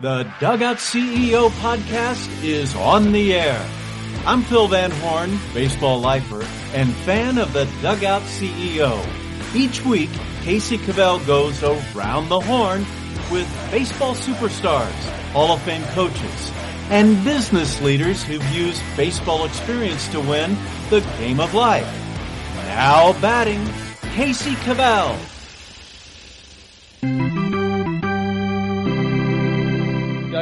The Dugout CEO podcast is on the air. I'm Phil Van Horn, baseball lifer and fan of the Dugout CEO. Each week, Casey Cavell goes around the horn with baseball superstars, Hall of Fame coaches, and business leaders who've used baseball experience to win the game of life. Now batting, Casey Cavell.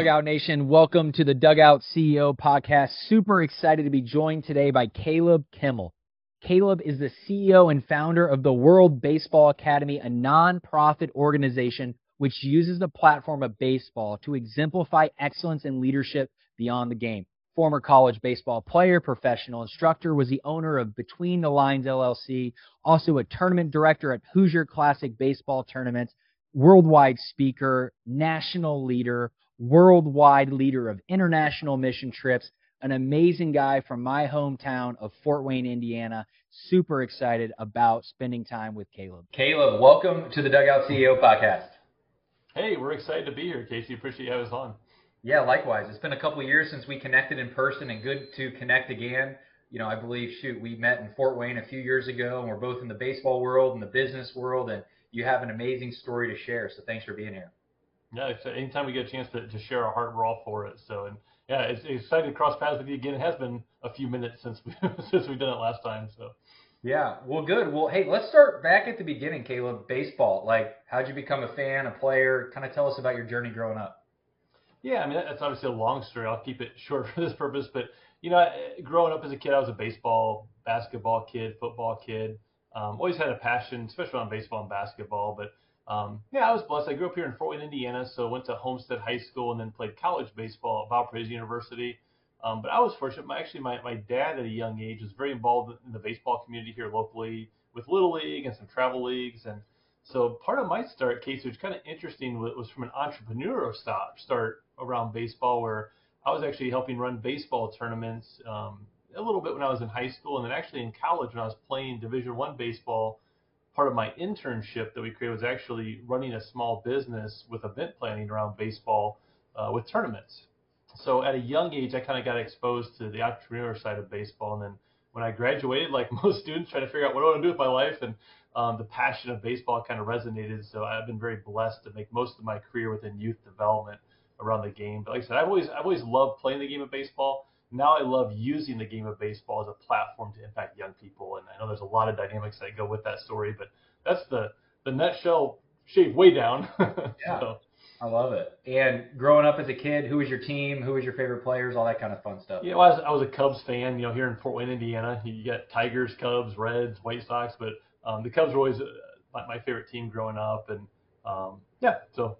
Dugout Nation, welcome to the Dugout CEO podcast. Super excited to be joined today by Caleb Kimmel. Caleb is the CEO and founder of the World Baseball Academy, a nonprofit organization which uses the platform of baseball to exemplify excellence and leadership beyond the game. Former college baseball player, professional instructor, was the owner of Between the Lines LLC, also a tournament director at Hoosier Classic Baseball tournaments, worldwide speaker, national leader, worldwide leader of international mission trips, an amazing guy from my hometown of Fort Wayne, Indiana. Super excited about spending time with Caleb. Caleb, welcome to the Dugout CEO podcast. Hey, we're excited to be here, Casey. Appreciate you having us on. Yeah, likewise. It's been a couple years since we connected in person and good to connect again. You know, I believe, shoot, we met in Fort Wayne a few years ago and we're both in the baseball world and the business world, and you have an amazing story to share. So thanks for being here. Yeah, anytime we get a chance to, to share our heart, we're all for it. So, and yeah, it's, it's exciting to cross paths with you again. It has been a few minutes since we since we've done it last time. So. Yeah, well, good. Well, hey, let's start back at the beginning, Caleb. Baseball, like, how'd you become a fan, a player? Kind of tell us about your journey growing up. Yeah, I mean that's obviously a long story. I'll keep it short for this purpose, but you know, growing up as a kid, I was a baseball, basketball kid, football kid. Um, always had a passion, especially on baseball and basketball, but um, yeah, I was blessed. I grew up here in Fort Wayne, Indiana, so went to Homestead High School and then played college baseball at Valparaiso University. Um, but I was fortunate. My, actually, my, my dad at a young age was very involved in the baseball community here locally with Little League and some travel leagues. And so part of my start, Casey, which kind of interesting, was from an entrepreneurial start, start around baseball where I was actually helping run baseball tournaments um, a little bit when I was in high school, and then actually in college when I was playing Division One baseball part of my internship that we created was actually running a small business with event planning around baseball uh, with tournaments. So at a young age, I kind of got exposed to the entrepreneur side of baseball. And then when I graduated, like most students, trying to figure out what I want to do with my life, and um, the passion of baseball kind of resonated. So I've been very blessed to make most of my career within youth development around the game. But like I said, I've always I've always loved playing the game of baseball now I love using the game of baseball as a platform to impact young people. And I know there's a lot of dynamics that go with that story, but that's the the nutshell shaved way down. yeah. So. I love it. And growing up as a kid, who was your team? Who was your favorite players? All that kind of fun stuff. Yeah, well, I was, I was a Cubs fan. You know, here in Fort Wayne, Indiana, you got Tigers, Cubs, Reds, White Sox, but um, the Cubs were always uh, my, my favorite team growing up. And um, yeah, so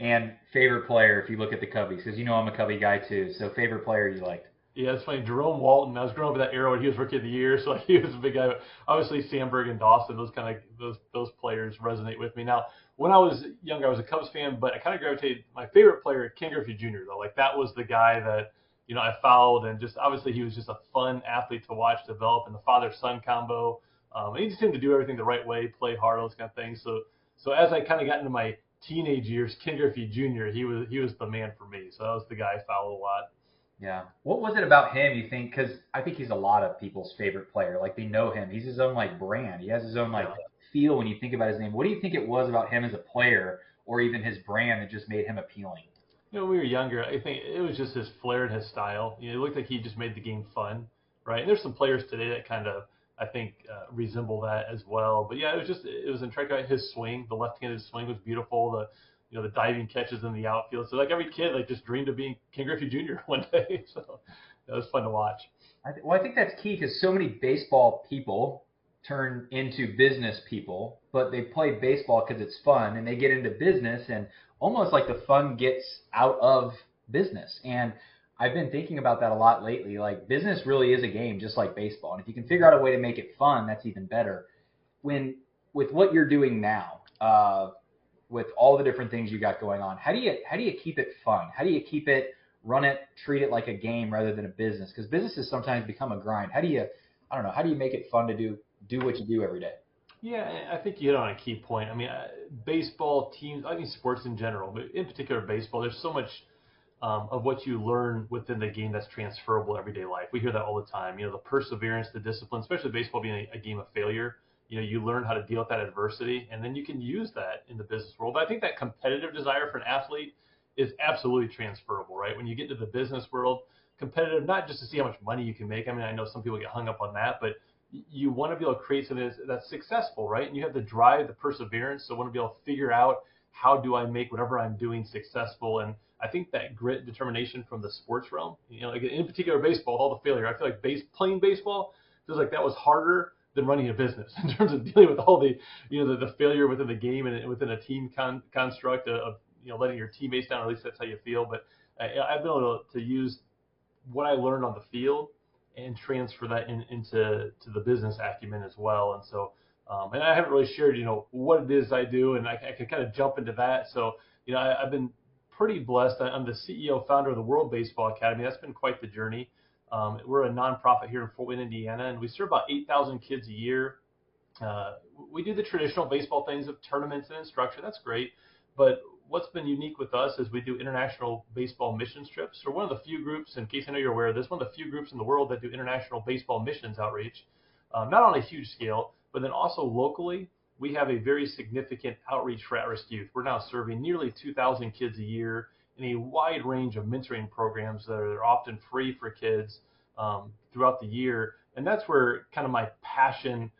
and favorite player, if you look at the Cubbies, because you know I'm a Cubby guy too. So favorite player you liked? Yeah, it's funny. Jerome Walton. I was growing up with that era when he was Rookie of the Year, so he was a big guy. Obviously, Sandberg and Dawson. Those kind of those those players resonate with me. Now, when I was younger, I was a Cubs fan, but I kind of gravitated. My favorite player, Ken Griffey Jr. Though, like that was the guy that you know I followed, and just obviously he was just a fun athlete to watch develop, and the father-son combo. Um, and he just seemed to do everything the right way, play hard, those kind of things. So so as I kind of got into my teenage years, Ken Griffey Jr. He was he was the man for me. So that was the guy I followed a lot. Yeah. What was it about him you think? Because I think he's a lot of people's favorite player. Like they know him. He's his own like brand. He has his own like yeah. feel when you think about his name. What do you think it was about him as a player, or even his brand that just made him appealing? You know, when we were younger, I think it was just his flair and his style. You know, it looked like he just made the game fun, right? And there's some players today that kind of I think uh, resemble that as well. But yeah, it was just it was intriguing. His swing, the left-handed swing was beautiful. The you know the diving catches in the outfield. So like every kid like just dreamed of being Ken Griffey Jr. one day. So it was fun to watch. I th- well, I think that's key because so many baseball people turn into business people, but they play baseball because it's fun, and they get into business, and almost like the fun gets out of business. And I've been thinking about that a lot lately. Like business really is a game, just like baseball. And if you can figure out a way to make it fun, that's even better. When with what you're doing now, uh, with all the different things you got going on, how do you how do you keep it fun? How do you keep it run it, treat it like a game rather than a business? Because businesses sometimes become a grind. How do you I don't know, how do you make it fun to do do what you do every day? Yeah, I think you hit on a key point. I mean, uh, baseball teams, I mean, sports in general, but in particular baseball, there's so much um, of what you learn within the game that's transferable everyday life. We hear that all the time. You know, the perseverance, the discipline, especially baseball being a, a game of failure. You know, you learn how to deal with that adversity, and then you can use that in the business world. But I think that competitive desire for an athlete is absolutely transferable, right? When you get to the business world, competitive not just to see how much money you can make. I mean, I know some people get hung up on that, but you want to be able to create something that's, successful, right? And you have the drive, the perseverance, so want to be able to figure out how do I make whatever I'm doing successful. And I think that grit, determination from the sports realm, you know, like in particular baseball, all the failure. I feel like base playing baseball feels like that was harder than running a business in terms of dealing with all the, you know, the, the failure within the game and within a team con, construct of, you know, letting your teammates down. At least that's how you feel. But I, I've been able to, use what I learned on the field and transfer that in, into to the business acumen as well. And so, um, and I haven't really shared, you know, what it is I do, and I, I can kind of jump into that. So, you know, I, I've been pretty blessed. I'm the CEO founder of the World Baseball Academy. That's been quite the journey. Um, we're a nonprofit here in Fort Wayne, Indiana, and we serve about 8,000 kids a year. Uh, we do the traditional baseball things of tournaments and instruction. That's great. But what's been unique with us is we do international baseball mission trips. We're one of the few groups, in case I know you're aware of this, one of the few groups in the world that do international baseball missions outreach, um, not on a huge scale, but then also locally. We have a very significant outreach for at-risk youth. We're now serving nearly 2,000 kids a year in a wide range of mentoring programs that are often free for kids um, throughout the year. And that's where kind of my passion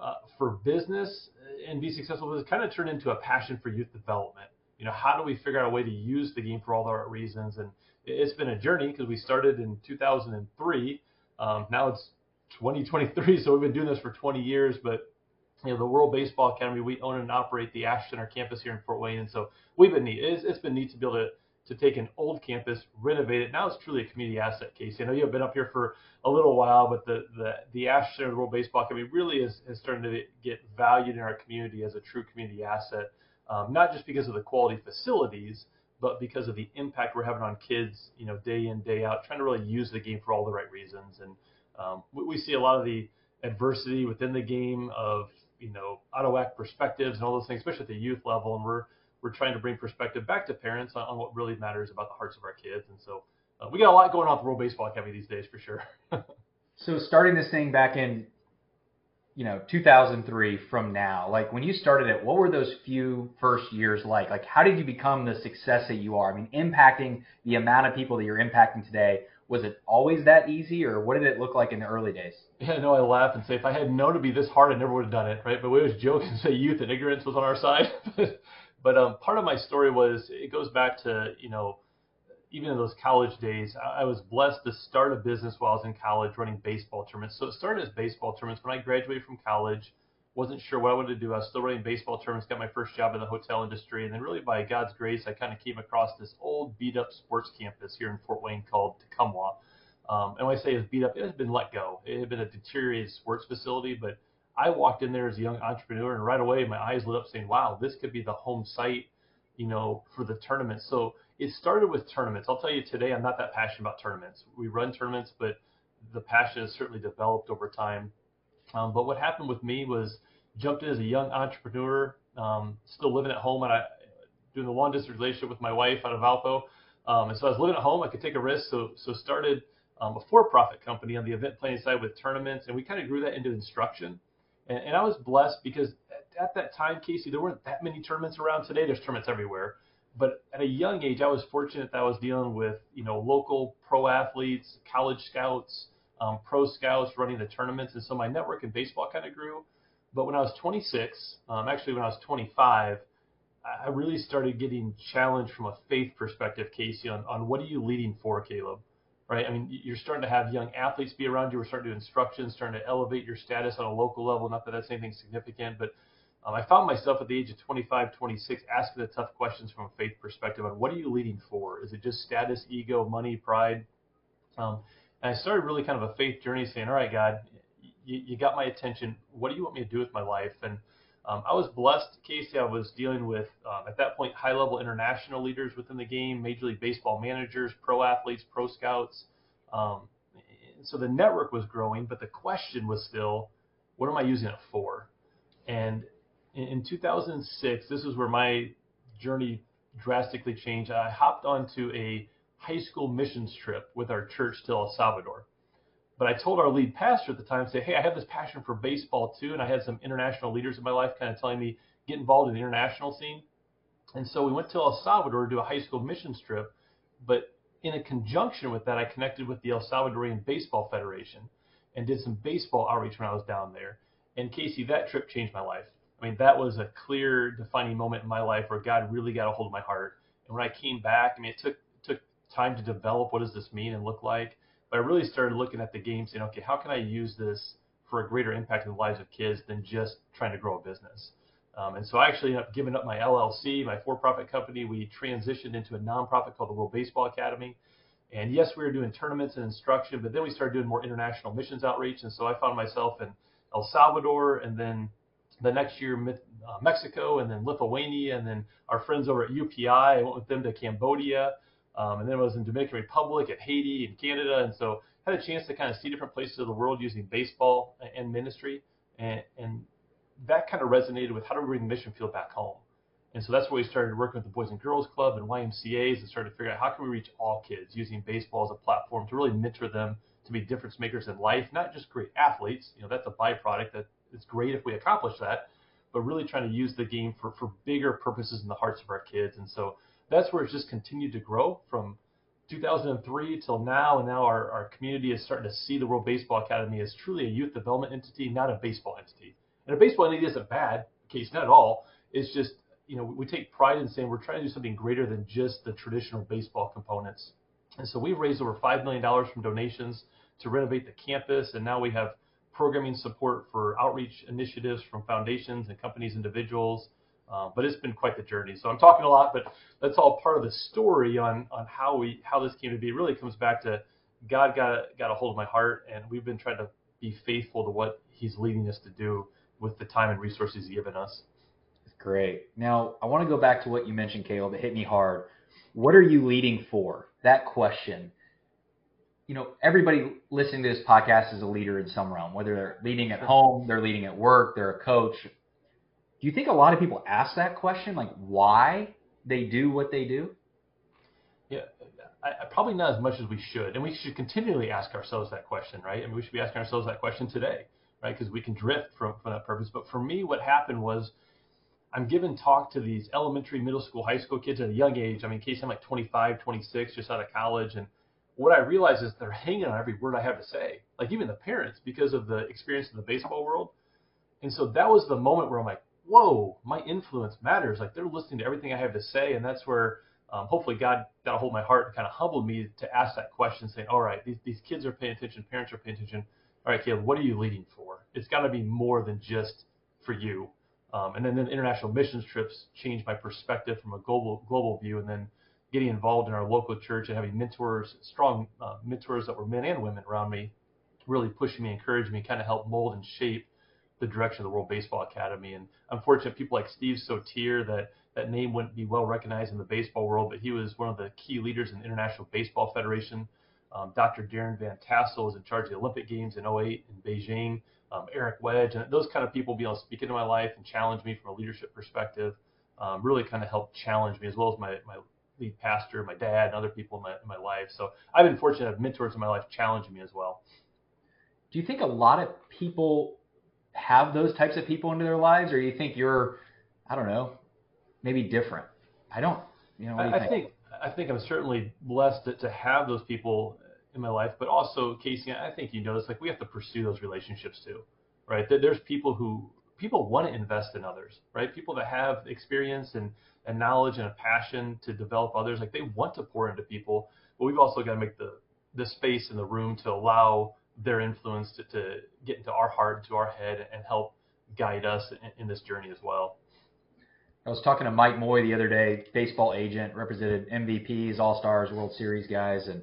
uh, for business and be successful has kind of turned into a passion for youth development you know, how do we figure out a way to use the game for all the right reasons? And it's been a journey because we started in 2003. Um, now it's 2023, so we've been doing this for 20 years. But you know, the World Baseball Academy, we own and operate the Ash Center campus here in Fort Wayne, and so we've been neat. It's, it's been neat to be able to to take an old campus, renovate it. Now it's truly a community asset, Casey. I know you've been up here for a little while, but the the, the Ash Center, the World Baseball Academy, really is, is starting to get valued in our community as a true community asset um, not just because of the quality facilities, but because of the impact we're having on kids, you know, day in day out, trying to really use the game for all the right reasons. And um, we, we, see a lot of the adversity within the game of you know out of whack perspectives and all those things, especially at the youth level. And we're we're trying to bring perspective back to parents on, on what really matters about the hearts of our kids. And so uh, we got a lot going on at the World Baseball Academy these days for sure. so starting this thing back in you know 2003 from now like when you started it what were those few first years like like how did you become the success that you are i mean impacting the amount of people that you're impacting today was it always that easy or what did it look like in the early days yeah no i laugh and say if i had known to be this hard i never would have done it right but we always joke and say youth and ignorance was on our side but um, part of my story was it goes back to you know even in those college days, I was blessed to start a business while I was in college running baseball tournaments. So it started as baseball tournaments. When I graduated from college, wasn't sure what I wanted to do. I was still running baseball tournaments, got my first job in the hotel industry, and then really by God's grace, I kind of came across this old beat up sports campus here in Fort Wayne called Tecumseh. Um, and when I say it's beat up, it had been let go. It had been a deteriorated sports facility, but I walked in there as a young entrepreneur, and right away my eyes lit up, saying, "Wow, this could be the home site, you know, for the tournament." So it started with tournaments. I'll tell you today, I'm not that passionate about tournaments. We run tournaments, but the passion has certainly developed over time. Um, but what happened with me was jumped in as a young entrepreneur, um, still living at home, and I doing the long distance relationship with my wife out of Valpo. Um, and so I was living at home. I could take a risk, so so started um, a for-profit company on the event planning side with tournaments, and we kind of grew that into instruction. And, and I was blessed because at, at that time, Casey, there weren't that many tournaments around. Today, there's tournaments everywhere but at a young age, I was fortunate that I was dealing with you know local pro athletes, college scouts, um, pro scouts running the tournaments, and so my network in baseball kind of grew. But when I was 26, um, actually when I was 25, I really started getting challenged from a faith perspective, Casey, on, on what are you leading for, Caleb? Right? I mean, you're starting to have young athletes be around you. We're starting to do instruction, starting to elevate your status on a local level. Not that that's anything significant, but um, I found myself at the age of 25, 26 asking the tough questions from a faith perspective on what are you leading for? Is it just status, ego, money, pride? Um, and I started really kind of a faith journey saying, all right, God, you, you got my attention. What do you want me to do with my life? And um, I was blessed, Casey. I was dealing with, um, at that point, high level international leaders within the game, Major League Baseball managers, pro athletes, pro scouts. Um, so the network was growing, but the question was still, what am I using it for? And in, in 2006, this is where my journey drastically changed. I hopped onto a high school missions trip with our church to El Salvador. But I told our lead pastor at the time, say, hey, I have this passion for baseball too, and I had some international leaders in my life kind of telling me get involved in the international scene. And so we went to El Salvador to do a high school missions trip. But in a conjunction with that, I connected with the El Salvadorian Baseball Federation and did some baseball outreach when I was down there. And Casey, that trip changed my life. I mean, that was a clear defining moment in my life where God really got a hold of my heart. And when I came back, I mean, it took took time to develop what does this mean and look like. But I really started looking at the game, saying, okay, how can I use this for a greater impact in the lives of kids than just trying to grow a business? Um, and so I actually ended up giving up my LLC, my for-profit company. We transitioned into a nonprofit called the World Baseball Academy. And yes, we were doing tournaments and instruction, but then we started doing more international missions outreach. And so I found myself in El Salvador, and then the next year uh, Mexico, and then Lithuania, and then our friends over at UPI. I went with them to Cambodia, um, and then I was in Dominican Republic, at Haiti, and Canada, and so had a chance to kind of see different places of the world using baseball and ministry, and, and that kind of resonated with how do we bring the mission field back home. And so that's where we started working with the Boys and Girls Club and YMCA's and started to figure out how can we reach all kids using baseball as a platform to really mentor them to be difference makers in life, not just great athletes. You know, that's a byproduct. That it's great if we accomplish that, but really trying to use the game for, for bigger purposes in the hearts of our kids. And so that's where it's just continued to grow from 2003 till now. And now our, our community is starting to see the World Baseball Academy as truly a youth development entity, not a baseball entity. And a baseball entity isn't bad, Casey not at all. It's just, you know, we take pride in saying we're trying to do something greater than just the traditional baseball components. And so we've raised over $5 million from donations to renovate the campus. And now we have programming support for outreach initiatives from foundations and companies, individuals. Uh, but it's been quite the journey. So I'm talking a lot, but that's all part of the story on on how we how this came to be. It really comes back to God got a, got a hold of my heart, and we've been trying to be faithful to what He's leading us to do with the time and resources He's given us. Great. Now I want to go back to what you mentioned, Caleb. It hit me hard. What are you leading for? That question you know, everybody listening to this podcast is a leader in some realm, whether they're leading at home, they're leading at work, they're a coach. Do you think a lot of people ask that question, like why they do what they do? Yeah, I, probably not as much as we should, and we should continually ask ourselves that question, right? I mean, we should be asking ourselves that question today, right? Because we can drift from, from that purpose. But for me, what happened was I'm giving talk to these elementary, middle school, high school kids at a young age. I mean, Casey I'm like 25, 26, just out of college, and what I realize is they're hanging on every word I have to say, like even the parents, because of the experience in the baseball world. And so that was the moment where I'm like, whoa, my influence matters. Like they're listening to everything I have to say. And that's where um, hopefully God got a hold of my heart and kind of humbled me to ask that question, saying, all right, these, these kids are paying attention, parents are paying attention. All right, Caleb, what are you leading for? It's got to be more than just for you. Um, and then the international missions trips changed my perspective from a global global view, and then getting involved in our local church and having mentors, strong uh, mentors that were men and women around me, really pushing me, encouraging me, kind of help mold and shape the direction of the World Baseball Academy. And I'm people like Steve Sotir, that that name wouldn't be well recognized in the baseball world, but he was one of the key leaders in the International Baseball Federation. Um, Dr. Darren Van Tassel is in charge of the Olympic Games in 08 in Beijing. Um, Eric Wedge, and those kind of people be able to speak into my life and challenge me from a leadership perspective. Um, really kind of helped challenge me as well as my, my lead pastor, my dad, and other people in my, in my life. So I've been fortunate to have mentors in my life challenging me as well. Do you think a lot of people have those types of people into their lives, or you think you're, I don't know, maybe different? I don't, you know. I, you I think? think I think I'm certainly blessed to, to have those people in my life, but also Casey, I think you know this. Like we have to pursue those relationships too, right? There's people who people want to invest in others, right? People that have experience and, and knowledge and a passion to develop others, like they want to pour into people, but we've also got to make the, the space in the room to allow their influence to, to get into our heart, to our head, and help guide us in, in this journey as well. I was talking to Mike Moy the other day, baseball agent, represented MVPs, All Stars, World Series guys, and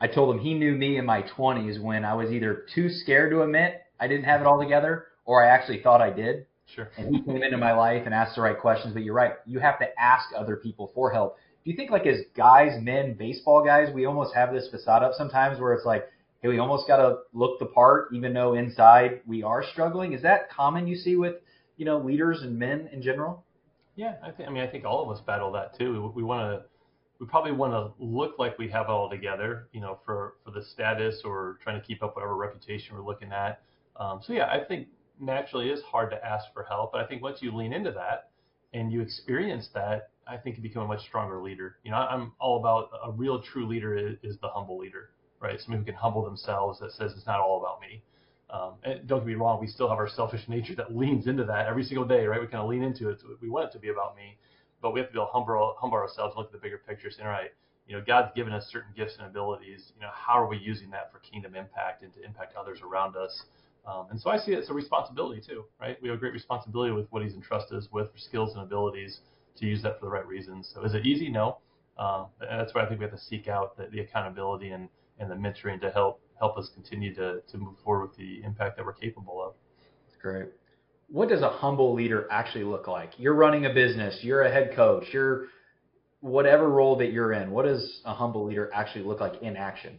I told him he knew me in my 20s when I was either too scared to admit I didn't have it all together or I actually thought I did. Sure. And he came into my life and asked the right questions. But you're right. You have to ask other people for help. Do you think like as guys, men, baseball guys, we almost have this facade up sometimes where it's like, hey, we almost got to look the part, even though inside we are struggling? Is that common you see with you know, leaders and men in general? Yeah, I think. I mean, I think all of us battle that too. We, we want to. We probably want to look like we have it all together, you know, for for the status or trying to keep up whatever reputation we're looking at. Um, so yeah, I think naturally it is hard to ask for help, but I think once you lean into that and you experience that, I think you become a much stronger leader. You know, I'm all about a real true leader is, is the humble leader, right? Somebody who can humble themselves that says it's not all about me. Um, and don't get me wrong, we still have our selfish nature that leans into that every single day, right? We kind of lean into it. We want it to be about me, but we have to be able to humble, humble ourselves, and look at the bigger picture, saying, all right, you know, God's given us certain gifts and abilities. You know, how are we using that for kingdom impact and to impact others around us? Um, and so I see it as a responsibility too, right? We have a great responsibility with what He's entrusted us with for skills and abilities to use that for the right reasons. So is it easy? No. And that's why I think we have to seek out the, the accountability and, and the mentoring to help help us continue to, to move forward with the impact that we're capable of. That's great. What does a humble leader actually look like? You're running a business, you're a head coach, you're whatever role that you're in. What does a humble leader actually look like in action?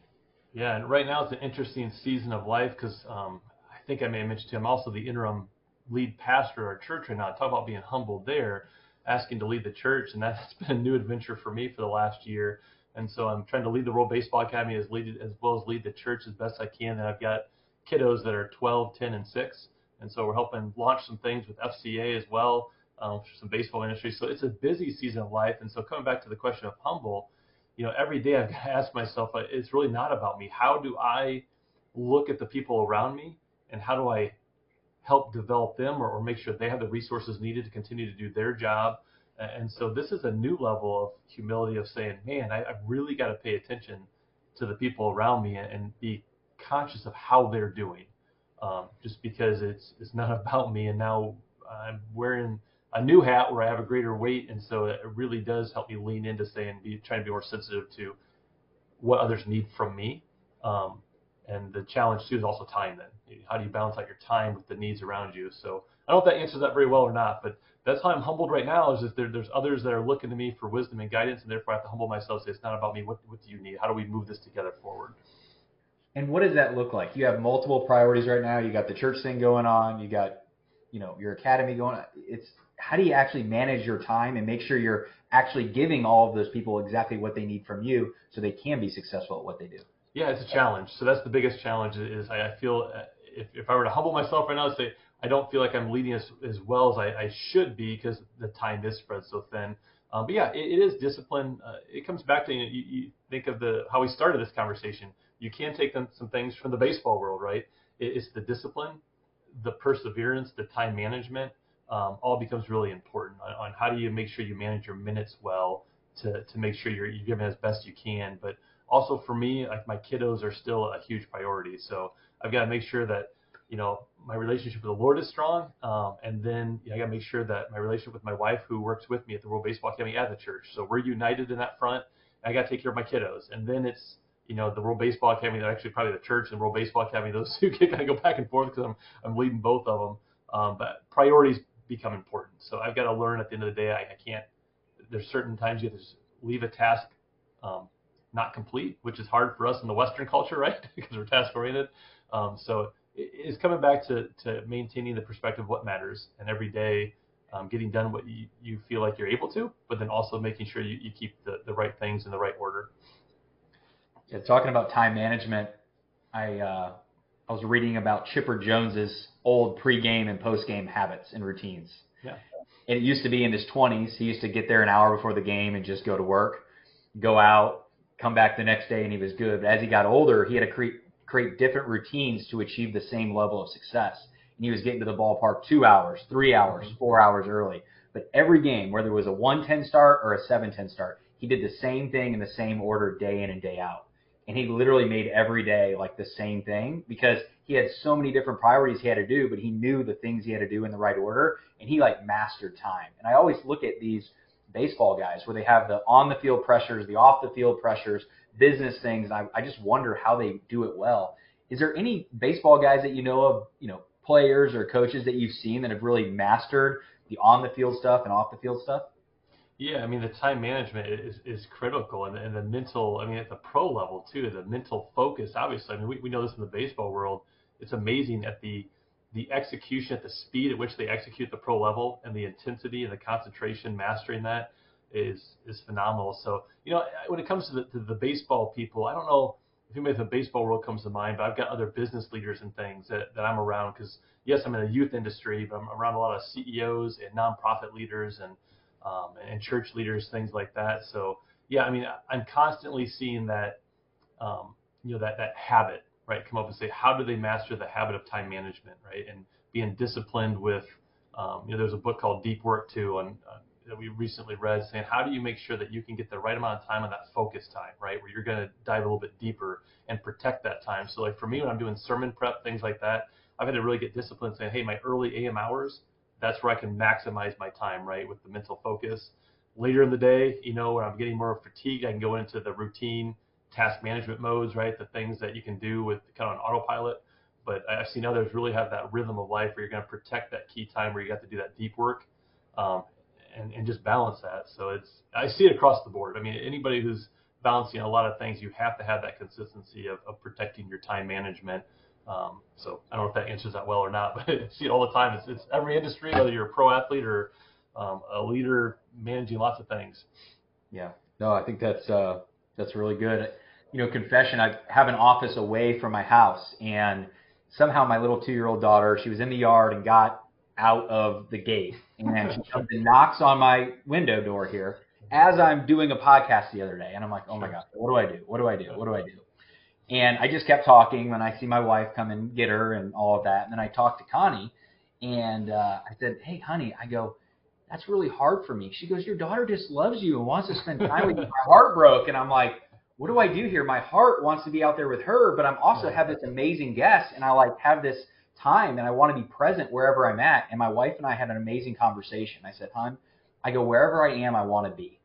Yeah, and right now it's an interesting season of life because um, I think I may have mentioned to him also the interim lead pastor of our church right now. Talk about being humbled there, asking to lead the church, and that's been a new adventure for me for the last year. And so I'm trying to lead the World Baseball Academy as lead as well as lead the church as best I can. And I've got kiddos that are 12, 10, and 6. And so we're helping launch some things with FCA as well, um, some baseball ministry. So it's a busy season of life. And so coming back to the question of humble, you know, every day I've got to ask myself, it's really not about me. How do I look at the people around me and how do I help develop them or, or make sure they have the resources needed to continue to do their job and so this is a new level of humility of saying, man, I, I've really got to pay attention to the people around me and be conscious of how they're doing. Um, just because it's it's not about me, and now I'm wearing a new hat where I have a greater weight, and so it really does help me lean into saying, be trying to be more sensitive to what others need from me. Um, and the challenge too is also time. Then, how do you balance out your time with the needs around you? So I don't know if that answers that very well or not, but that's how I'm humbled right now. Is that there, there's others that are looking to me for wisdom and guidance, and therefore I have to humble myself. Say it's not about me. What what do you need? How do we move this together forward? And what does that look like? You have multiple priorities right now. You got the church thing going on. You got, you know, your academy going. On. It's how do you actually manage your time and make sure you're actually giving all of those people exactly what they need from you so they can be successful at what they do? Yeah, it's a challenge. So that's the biggest challenge. Is I feel uh, if if I were to humble myself right now, say I don't feel like I'm leading as, as well as I, I should be because the time is spread so thin. Um, but yeah, it, it is discipline. Uh, it comes back to you, you, you think of the how we started this conversation. You can take them, some things from the baseball world, right? It, it's the discipline, the perseverance, the time management. Um, all becomes really important on, on how do you make sure you manage your minutes well to, to make sure you're, you're giving as best you can. But also for me, like my kiddos are still a huge priority. So I've got to make sure that you know, my relationship with the Lord is strong. Um, and then I got to make sure that my relationship with my wife, who works with me at the World Baseball Academy at the church, so we're united in that front. I got to take care of my kiddos. And then it's, you know, the World Baseball Academy, actually probably the church and World Baseball Academy, those two kind of go back and forth because I'm, I'm leading both of them. Um, but priorities become important. So I've got to learn at the end of the day, I, I can't, there's certain times you have to leave a task um, not complete, which is hard for us in the Western culture, right? because we're task oriented. Um, so is coming back to, to maintaining the perspective of what matters and every day um, getting done what you, you feel like you're able to, but then also making sure you, you keep the, the right things in the right order. Yeah, talking about time management, I uh, I was reading about Chipper Jones's old pregame and postgame habits and routines. Yeah. And it used to be in his 20s. He used to get there an hour before the game and just go to work, go out, come back the next day, and he was good. But as he got older, he had to create create different routines to achieve the same level of success. And he was getting to the ballpark two hours, three hours, mm-hmm. four hours early. But every game, whether it was a 110 start or a 710 start, he did the same thing in the same order day in and day out. And he literally made every day like the same thing because he had so many different priorities he had to do, but he knew the things he had to do in the right order and he like mastered time. And I always look at these baseball guys where they have the on the field pressures, the off the field pressures, business things. I, I just wonder how they do it well. Is there any baseball guys that you know of, you know, players or coaches that you've seen that have really mastered the on the field stuff and off the field stuff? Yeah, I mean the time management is, is critical, and, and the mental. I mean at the pro level too, the mental focus. Obviously, I mean we, we know this in the baseball world. It's amazing at the the execution at the speed at which they execute the pro level and the intensity and the concentration mastering that is is phenomenal. So you know when it comes to the, to the baseball people, I don't know if anybody in the baseball world comes to mind, but I've got other business leaders and things that, that I'm around because yes, I'm in the youth industry, but I'm around a lot of CEOs and nonprofit leaders and um, and church leaders, things like that. So yeah, I mean I'm constantly seeing that um, you know that that habit right come up and say how do they master the habit of time management right? And being disciplined with um, you know there's a book called Deep Work too on uh, that we recently read saying how do you make sure that you can get the right amount of time on that focus time right? Where you're going to dive a little bit deeper and protect that time. So like for me when i'm doing sermon prep things like that i've had to really get disciplined saying hey my early am hours that's where i can maximize my time right with the mental focus. Later in the day you know when i'm getting more fatigued i can go into the routine task management modes right the things that you can do with kind of an autopilot but i've seen others really have that rhythm of life where you're going to protect that key time where you got to do that deep work um, and, and just balance that. So it's I see it across the board. I mean, anybody who's balancing a lot of things, you have to have that consistency of, of protecting your time management. Um, so I don't know if that answers that well or not, but I see it all the time. It's, it's every industry, whether you're a pro athlete or um, a leader managing lots of things. Yeah, no, I think that's uh, that's really good. You know, confession. I have an office away from my house, and somehow my little two-year-old daughter, she was in the yard and got out of the gate. And she comes and knocks on my window door here as I'm doing a podcast the other day. And I'm like, oh my God, what do I do? What do I do? What do I do? And I just kept talking when I see my wife come and get her and all of that. And then I talked to Connie and uh, I said, hey, honey, I go, that's really hard for me. She goes, your daughter just loves you and wants to spend time with you. My heart broke. And I'm like, what do I do here? My heart wants to be out there with her, but I'm also have this amazing guest and I like have this – time and I want to be present wherever I'm at. And my wife and I had an amazing conversation. I said, hon, I go wherever I am, I want to be.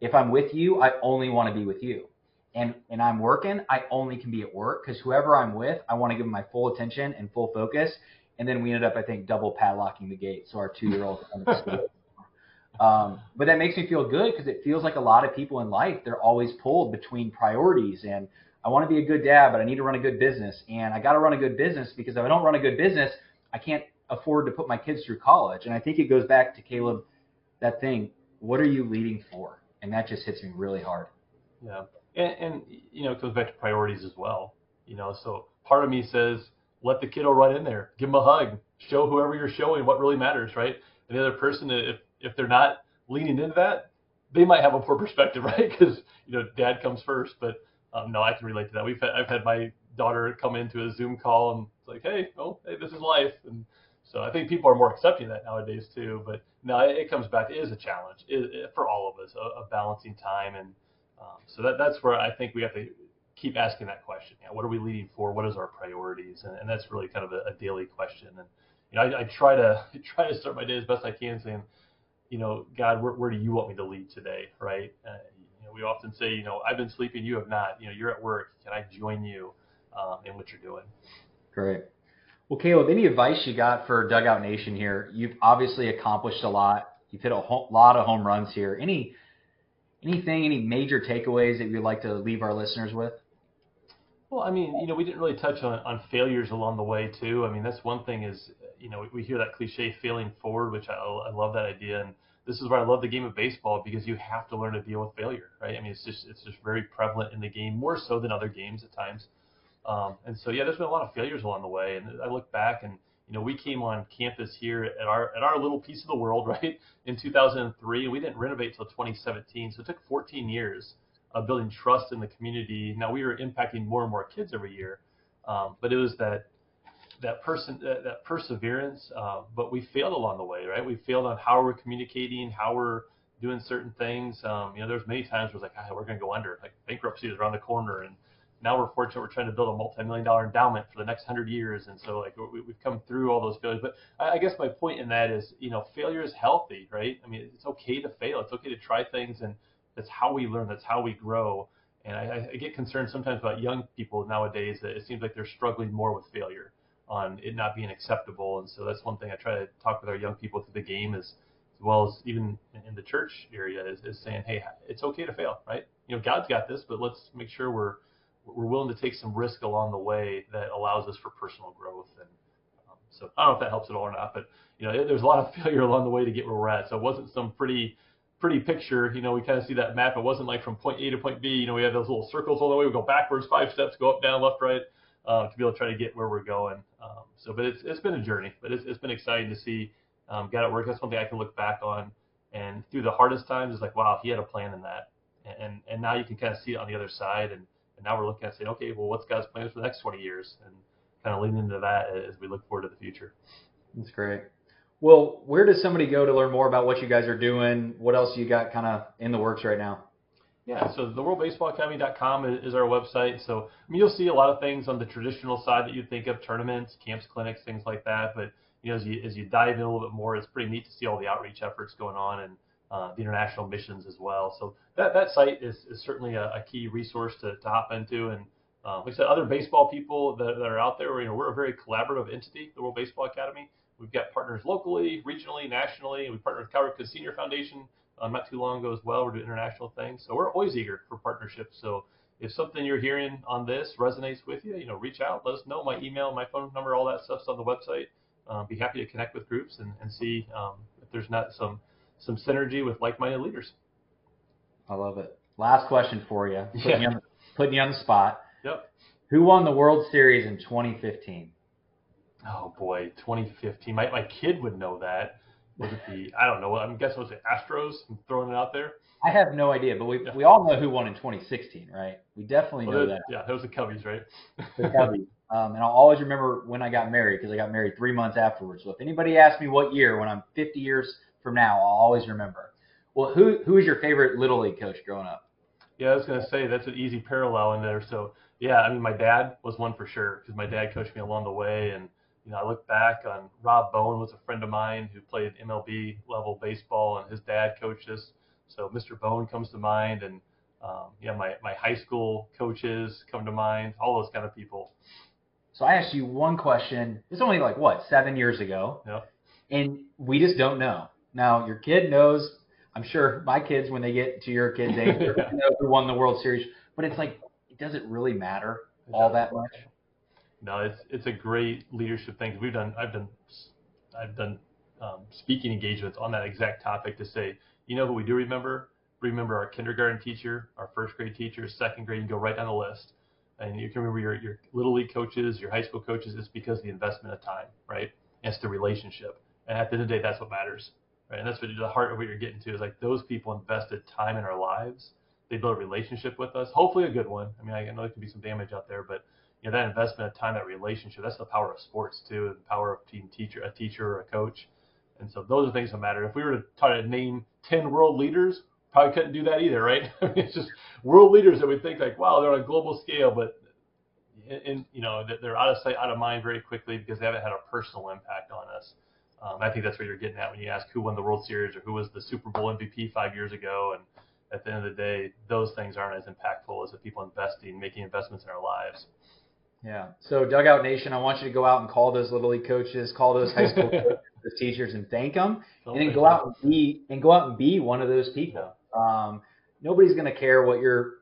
If I'm with you, I only want to be with you. And and I'm working, I only can be at work because whoever I'm with, I want to give them my full attention and full focus. And then we ended up, I think, double padlocking the gate. So our two year old. Um, but that makes me feel good because it feels like a lot of people in life, they're always pulled between priorities and I want to be a good dad, but I need to run a good business. And I got to run a good business because if I don't run a good business, I can't afford to put my kids through college. And I think it goes back to Caleb, that thing, what are you leading for? And that just hits me really hard. Yeah. And, and you know, it goes back to priorities as well. You know, so part of me says, let the kiddo run in there, give him a hug, show whoever you're showing what really matters, right? And the other person, if if they're not leaning into that, they might have a poor perspective, right? Because you know, dad comes first, but um, no, I can relate to that. We've had, I've had my daughter come into a Zoom call and it's like, hey, oh, hey, this is life, and so I think people are more accepting that nowadays too. But no, it, comes back. It is a challenge it, it, for all of us, a, a balancing time, and um, so that that's where I think we have to keep asking that question. Know, what are we leading for? What is our priorities? And, and that's really kind of a, a daily question. And you know, I, I try to I try to start my day as best I can, saying, you know, God, where, where do you want me to lead today? Right? Uh, know, we often say, you know, I've been sleeping, you have not. You know, you're at work. Can I join you um, in what you're doing? Great. Well, Caleb, any advice you got for Dugout Nation here? You've obviously accomplished a lot. You've hit a ho- lot of home runs here. Any anything, any major takeaways that you'd like to leave our listeners with? Well, I mean, you know, we didn't really touch on, on failures along the way too. I mean, that's one thing is, you know, we, we hear that cliche failing forward, which I, I love that idea. And this is why I love the game of baseball because you have to learn to deal with failure, right? I mean, it's just it's just very prevalent in the game, more so than other games at times. Um, and so yeah, there's been a lot of failures along the way. And I look back and you know we came on campus here at our at our little piece of the world, right, in 2003, we didn't renovate until 2017. So it took 14 years of building trust in the community. Now we were impacting more and more kids every year, um, but it was that that person that, that perseverance, uh, but we failed along the way, right? We failed on how we're communicating, how we're doing certain things. Um, you know, there's many times where it's like, ah, we're going to go under. Like bankruptcy is around the corner, and now we're fortunate we're trying to build a multi-million dollar endowment for the next hundred years, and so like we, we've come through all those failures. But I, I guess my point in that is, you know, failure is healthy, right? I mean, it's okay to fail. It's okay to try things, and that's how we learn. That's how we grow. And I, I get concerned sometimes about young people nowadays that it seems like they're struggling more with failure on it not being acceptable. And so that's one thing I try to talk with our young people through the game is as well as even in the church area is, is saying, hey, it's okay to fail, right? You know, God's got this, but let's make sure we're we're willing to take some risk along the way that allows us for personal growth. And um, So I don't know if that helps at all or not, but you know, there's a lot of failure along the way to get where we're at. So it wasn't some pretty pretty picture. You know, we kind of see that map. It wasn't like from point A to point B. You know, we had those little circles all the way. We go backwards five steps, go up, down, left, right, uh, to be able to try to get where we're going. Um, so, but it's it's been a journey, but it's it's been exciting to see um, got it work. That's something I can look back on. And through the hardest times, it's like, wow, he had a plan in that. And and now you can kind of see it on the other side. And, and now we're looking at saying, okay, well, what's God's plans for the next 20 years? And kind of lean into that as we look forward to the future. That's great. Well, where does somebody go to learn more about what you guys are doing? What else you got kind of in the works right now? Yeah, so the worldbaseballacademy.com is, our website. So I mean, you'll see a lot of things on the traditional side that you think of tournaments, camps, clinics, things like that. But you know, as you as you dive in a little bit more, it's pretty neat to see all the outreach efforts going on and uh, the international missions as well. So that that site is, is certainly a, a key resource to, to hop into. And uh, like I said, other baseball people that, that are out there, you know, we're a very collaborative entity, the World Baseball Academy. We've got partners locally, regionally, nationally. We partner with Cal Ripken Senior Foundation um, not too long ago as well. We're doing international things, so we're always eager for partnerships. So if something you're hearing on this resonates with you, you know, reach out, let us know. My email, my phone number, all that stuff's on the website. Um, be happy to connect with groups and, and see um, if there's not some some synergy with like-minded leaders. I love it. Last question for you, putting, yeah. you, on, putting you on the spot. Yep. Who won the World Series in 2015? Oh boy, 2015. My my kid would know that. Was it the I don't know. I'm guessing was it Astros? I'm throwing it out there. I have no idea, but we yeah. we all know who won in 2016, right? We definitely well, know that. Yeah, that was the Cubbies, right? the Cubbies. Um, and I'll always remember when I got married because I got married three months afterwards. So if anybody asks me what year, when I'm 50 years from now, I'll always remember. Well, who who is your favorite little league coach growing up? Yeah, I was gonna say that's an easy parallel in there. So yeah, I mean my dad was one for sure because my dad coached me along the way and you know, I look back on Rob Bowen was a friend of mine who played MLB level baseball, and his dad coached us. So Mr. Bowen comes to mind, and um, yeah, my my high school coaches come to mind. All those kind of people. So I asked you one question. It's only like what seven years ago, yep. and we just don't know. Now your kid knows. I'm sure my kids, when they get to your kids' age, they know who won the World Series. But it's like, does it really matter all that much? No, it's it's a great leadership thing. We've done I've done I've done um, speaking engagements on that exact topic to say, you know who we do remember? Remember our kindergarten teacher, our first grade teacher, second grade, and go right down the list. And you can remember your, your little league coaches, your high school coaches, it's because of the investment of time, right? And it's the relationship. And at the end of the day, that's what matters. Right? And that's what the heart of what you're getting to is like those people invested time in our lives. They built a relationship with us, hopefully a good one. I mean, I know there can be some damage out there, but know, that investment of time, that relationship, that's the power of sports too, and the power of team teacher, a teacher or a coach. And so those are things that matter. If we were to try to name 10 world leaders, probably couldn't do that either, right? I mean, it's just world leaders that we think like, wow, they're on a global scale, but in, you know, they're out of sight, out of mind very quickly because they haven't had a personal impact on us. Um, I think that's what you're getting at when you ask who won the World Series or who was the Super Bowl MVP five years ago. And at the end of the day, those things aren't as impactful as the people investing, making investments in our lives. Yeah. So Dugout Nation, I want you to go out and call those little league coaches, call those high school coaches, those teachers, and thank them, and then go out and be and go out and be one of those people. Um, nobody's going to care what your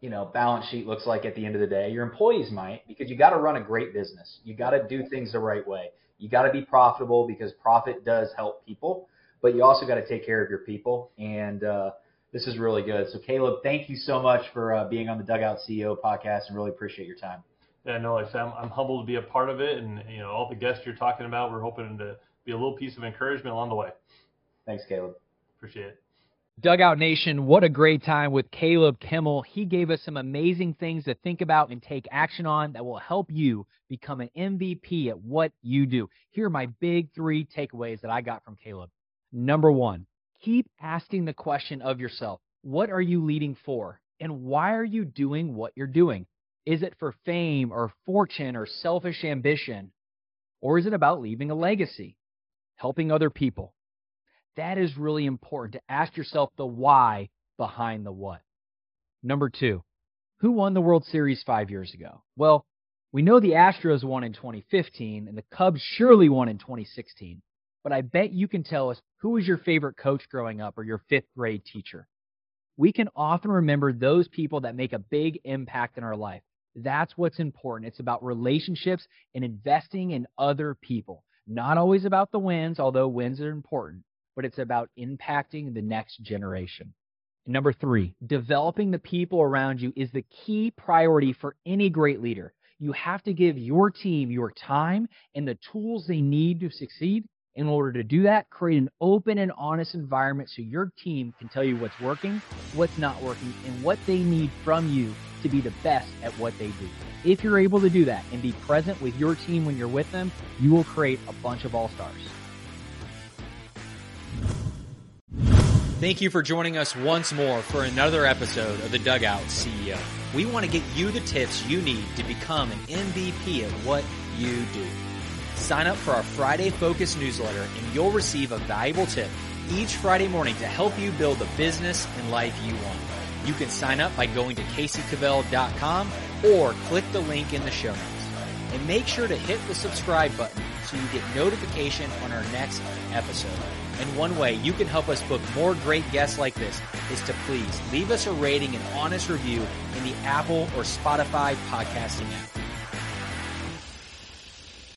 you know balance sheet looks like at the end of the day. Your employees might because you got to run a great business. You got to do things the right way. You got to be profitable because profit does help people, but you also got to take care of your people. And uh, this is really good. So Caleb, thank you so much for uh, being on the Dugout CEO podcast, and really appreciate your time. Yeah, no, like I said, I'm, I'm humbled to be a part of it, and you know, all the guests you're talking about, we're hoping to be a little piece of encouragement along the way. Thanks, Caleb. Appreciate it. Dugout Nation, what a great time with Caleb Kimmel. He gave us some amazing things to think about and take action on that will help you become an MVP at what you do. Here are my big three takeaways that I got from Caleb. Number one, keep asking the question of yourself what are you leading for? And why are you doing what you're doing? Is it for fame or fortune or selfish ambition? Or is it about leaving a legacy, helping other people? That is really important to ask yourself the why behind the what. Number two, who won the World Series five years ago? Well, we know the Astros won in 2015 and the Cubs surely won in 2016. But I bet you can tell us who was your favorite coach growing up or your fifth grade teacher. We can often remember those people that make a big impact in our life. That's what's important. It's about relationships and investing in other people. Not always about the wins, although wins are important, but it's about impacting the next generation. Number three, developing the people around you is the key priority for any great leader. You have to give your team your time and the tools they need to succeed. In order to do that, create an open and honest environment so your team can tell you what's working, what's not working, and what they need from you to be the best at what they do. If you're able to do that and be present with your team when you're with them, you will create a bunch of all stars. Thank you for joining us once more for another episode of the Dugout CEO. We want to get you the tips you need to become an MVP at what you do. Sign up for our Friday Focus newsletter and you'll receive a valuable tip each Friday morning to help you build the business and life you want. You can sign up by going to caseycavell.com or click the link in the show notes. And make sure to hit the subscribe button so you get notification on our next episode. And one way you can help us book more great guests like this is to please leave us a rating and honest review in the Apple or Spotify podcasting app.